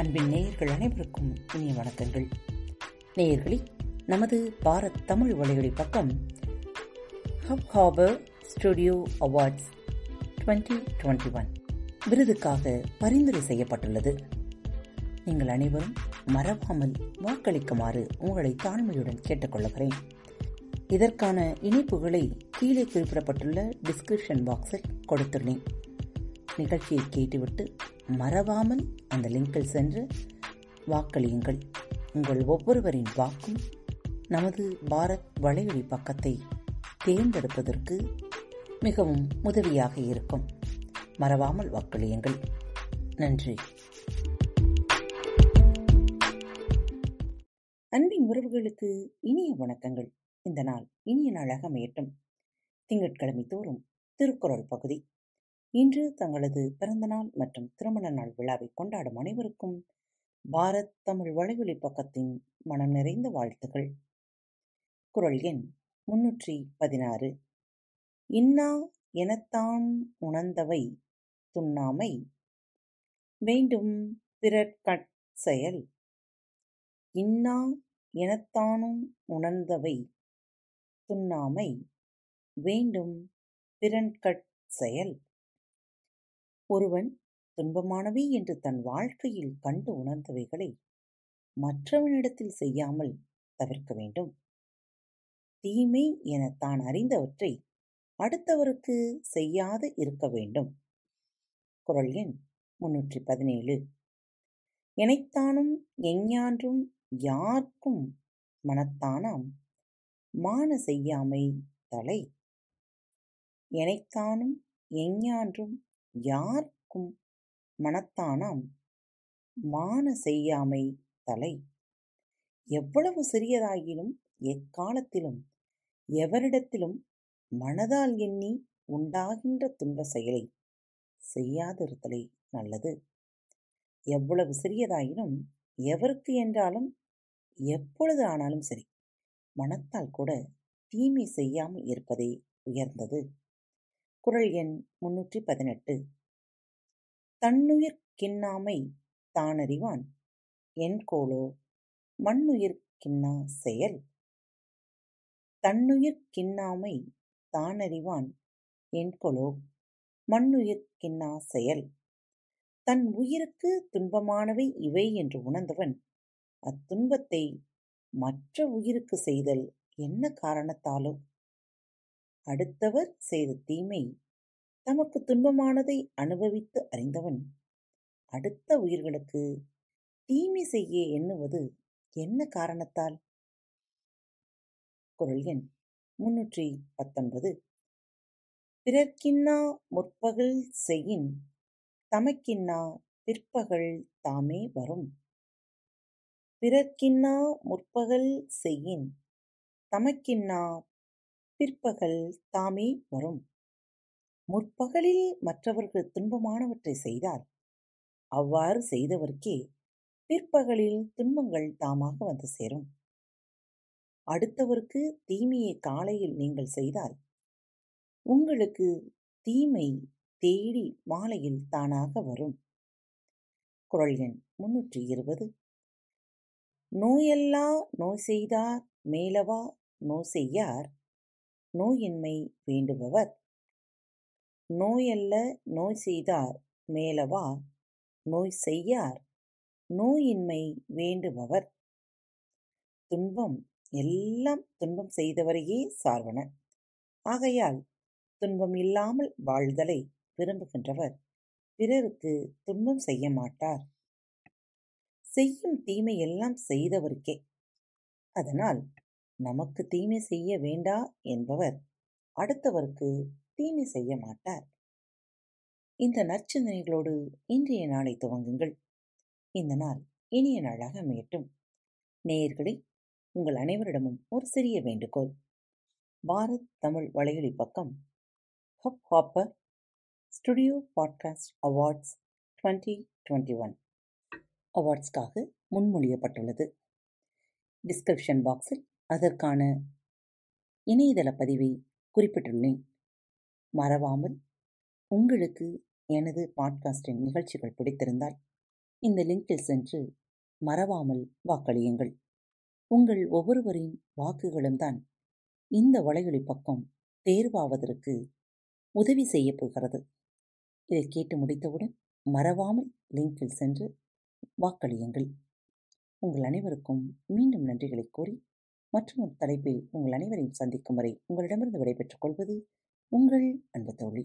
அன்பின் நேயர்கள் அனைவருக்கும் இனிய வணக்கங்கள். நேயர்களே நமது பாரத் தமிழ் வலையொலி பக்கம் Hubhopper studio awards twenty twenty one விருதுக்காக பரிந்துரை செய்யப்பட்டுள்ளது. நீங்கள் அனைவரும் மறவாமல் வாக்களிக்குமாறு உங்களை தாழ்மையுடன் கேட்டுக்கொள்கிறேன். இதற்கான இணைப்புகளை கீழே குறிப்பிடப்பட்டுள்ள டிஸ்கிரிப்ஷன் பாக்ஸில் கொடுத்துள்ளேன். நிகழ்ச்சியை கேட்டுவிட்டு மறவாமல் அந்த லிங்கில் சென்று வாக்களியுங்கள். உங்கள் ஒவ்வொருவரின் வாக்கும் நமது பாரத் வலையொலி பக்கத்தை தேர்ந்தெடுப்பதற்கு மிகவும் உதவியாக இருக்கும். மறவாமல் வாக்களியுங்கள். நன்றி. அன்பின் உறவுகளுக்கு இனிய வணக்கங்கள். இந்த நாள் இனிய நாளாக அமையட்டும். திங்கட்கிழமை தோறும் திருக்குறள் பகுதி. இன்று தங்களது பிறந்த நாள் மற்றும் திருமண நாள் விழாவை கொண்டாடும் அனைவருக்கும் பாரத் தமிழ் வலையொலி பக்கத்தின் மனம் நிறைந்த வாழ்த்துகள் குரல் எண் முன்னூற்றி பதினாறு. இன்னா எனத்தான் உணர்ந்தவை துண்ணாமை. வேண்டும் பிறற்கட் செயல். இன்னா எனத்தானும் உணர்ந்தவை துண்ணாமை. வேண்டும் பிறன்கட் செயல். ஒருவன் துன்பமானவை என்று தன் வாழ்க்கையில் கண்டு உணர்ந்தவைகளை மற்றவனிடத்தில் செய்யாமல் தவிர்க்க வேண்டும். தீமை என தான் அறிந்தவற்றை அடுத்தவருக்கு செய்யாது இருக்க வேண்டும். குரல் எண் முன்னூற்றி பதினேழு. இணைத்தானும் எஞ்ஞான்றும் யார்க்கும் மனத்தானாம் மான செய்யாமை தலை. எனைத்தானும் எஞ்ஞான்றும் யார்க்கும் மனத்தானாம் மான செய்யாமை தலை. எவ்வளவு சிறியதாகிலும் எக்காலத்திலும் எவரிடத்திலும் மனதால் எண்ணி உண்டாகின்ற துன்ப செயலை செய்யாதிருத்தலை நல்லது. எவ்வளவு சிறியதாயினும் எவருக்கு என்றாலும் எப்பொழுது ஆனாலும் சரி மனத்தால் கூட தீமை செய்யாமல் இருப்பதே உயர்ந்தது. குரல் எண் முன்னூற்றி பதினெட்டு தன்னுயிர் கிண்ணாமை தானறிவான்? என் மண்ணுயிர் கிண்ணா செயல்? தன்னுயிர் கிண்ணாமை தானறிவான்? என்கொலோ மண்ணுயிர் கிண்ணா செயல்? தன் உயிருக்கு துன்பமானவை இவை என்று உணர்ந்தவன் அத்துன்பத்தை மற்ற உயிருக்கு செய்தல் என்ன காரணத்தாலோ? அடுத்தவர் செய்த தீமை தமக்கு துன்பமானதை அனுபவித்து அறிந்தவன். அடுத்த உயிர்களுக்கு தீமை செய்ய எண்ணுவது என்ன காரணத்தால்? குரல் எண் முன்னூற்றி பத்தொன்பது. பிறர்க்கின்னா முற்பகல் செய்யின் தமக்கின்னா பிற்பகல் தாமே வரும். பிறர்க்கின்னா முற்பகல் செய்யின் தமக்கின்னா பிற்பகல் தாமே வரும். முற்பகலில் மற்றவர்கள் துன்பமானவற்றை செய்தால் அவ்வாறு செய்தவர்க்கே பிற்பகலில் துன்பங்கள் தாமாக வந்து சேரும். அடுத்தவருக்கு தீமையை காலையில் நீங்கள் செய்தால் உங்களுக்கு தீமை தேடி மாலையில் தானாக வரும். குரல் எண் முன்னூற்றி இருபது நோயல்லா நோய் செய்தார் மேலவா நோய் செய்யார் நோயின்மை வேண்டுபவர். நோயல்ல நோய் செய்தார் மேலவா நோய் செய்யார். நோயின்மை வேண்டுபவர். துன்பம் எல்லாம் துன்பம் செய்தவரையே சார்வன ஆகையால் துன்பம் இல்லாமல் வாழ்தலை விரும்புகின்றவர். பிறருக்கு துன்பம் செய்ய மாட்டார். செய்யும் தீமை எல்லாம் செய்தவருக்கே. அதனால் நமக்கு தீமை செய்ய வேண்டா என்பவர் அடுத்தவருக்கு தீமை செய்ய மாட்டார். இந்த நற்சிந்தனைகளோடு இன்றைய நாளை துவங்குங்கள். இந்த நாள் இனிய நாளாக அமையட்டும். நேயர்களே உங்கள் அனைவரிடமும் ஒரு சிறிய வேண்டுகோள். பாரத் தமிழ் வலையொலி பக்கம் Hubhopper studio podcast awards twenty twenty one அவார்ட்ஸ்க்காக முன்மொழியப்பட்டுள்ளது. டிஸ்கிரிப்ஷன் பாக்ஸில் அதற்கான இணையதள பதிவை குறிப்பிட்டுள்ளேன். மறவாமல் உங்களுக்கு எனது பாட்காஸ்டின் நிகழ்ச்சிகள் பிடித்திருந்தால் இந்த லிங்கில் சென்று மறவாமல் வாக்களியுங்கள். உங்கள் ஒவ்வொருவரின் வாக்குகளும் தான் இந்த வலையொலி பக்கம் தேர்வாவதற்கு உதவி செய்ய போகிறது. இதை கேட்டு முடித்தவுடன் மறவாமல் லிங்கில் சென்று வாக்களியுங்கள். உங்கள் அனைவருக்கும் மீண்டும் நன்றிகளை கூறி மற்றும் ஒரு தலைப்பில் உங்கள் அனைவரையும் சந்திக்கும் வரை உங்களிடமிருந்து விடைபெற்றுக் கொள்வது உங்கள் அன்பு தோழி.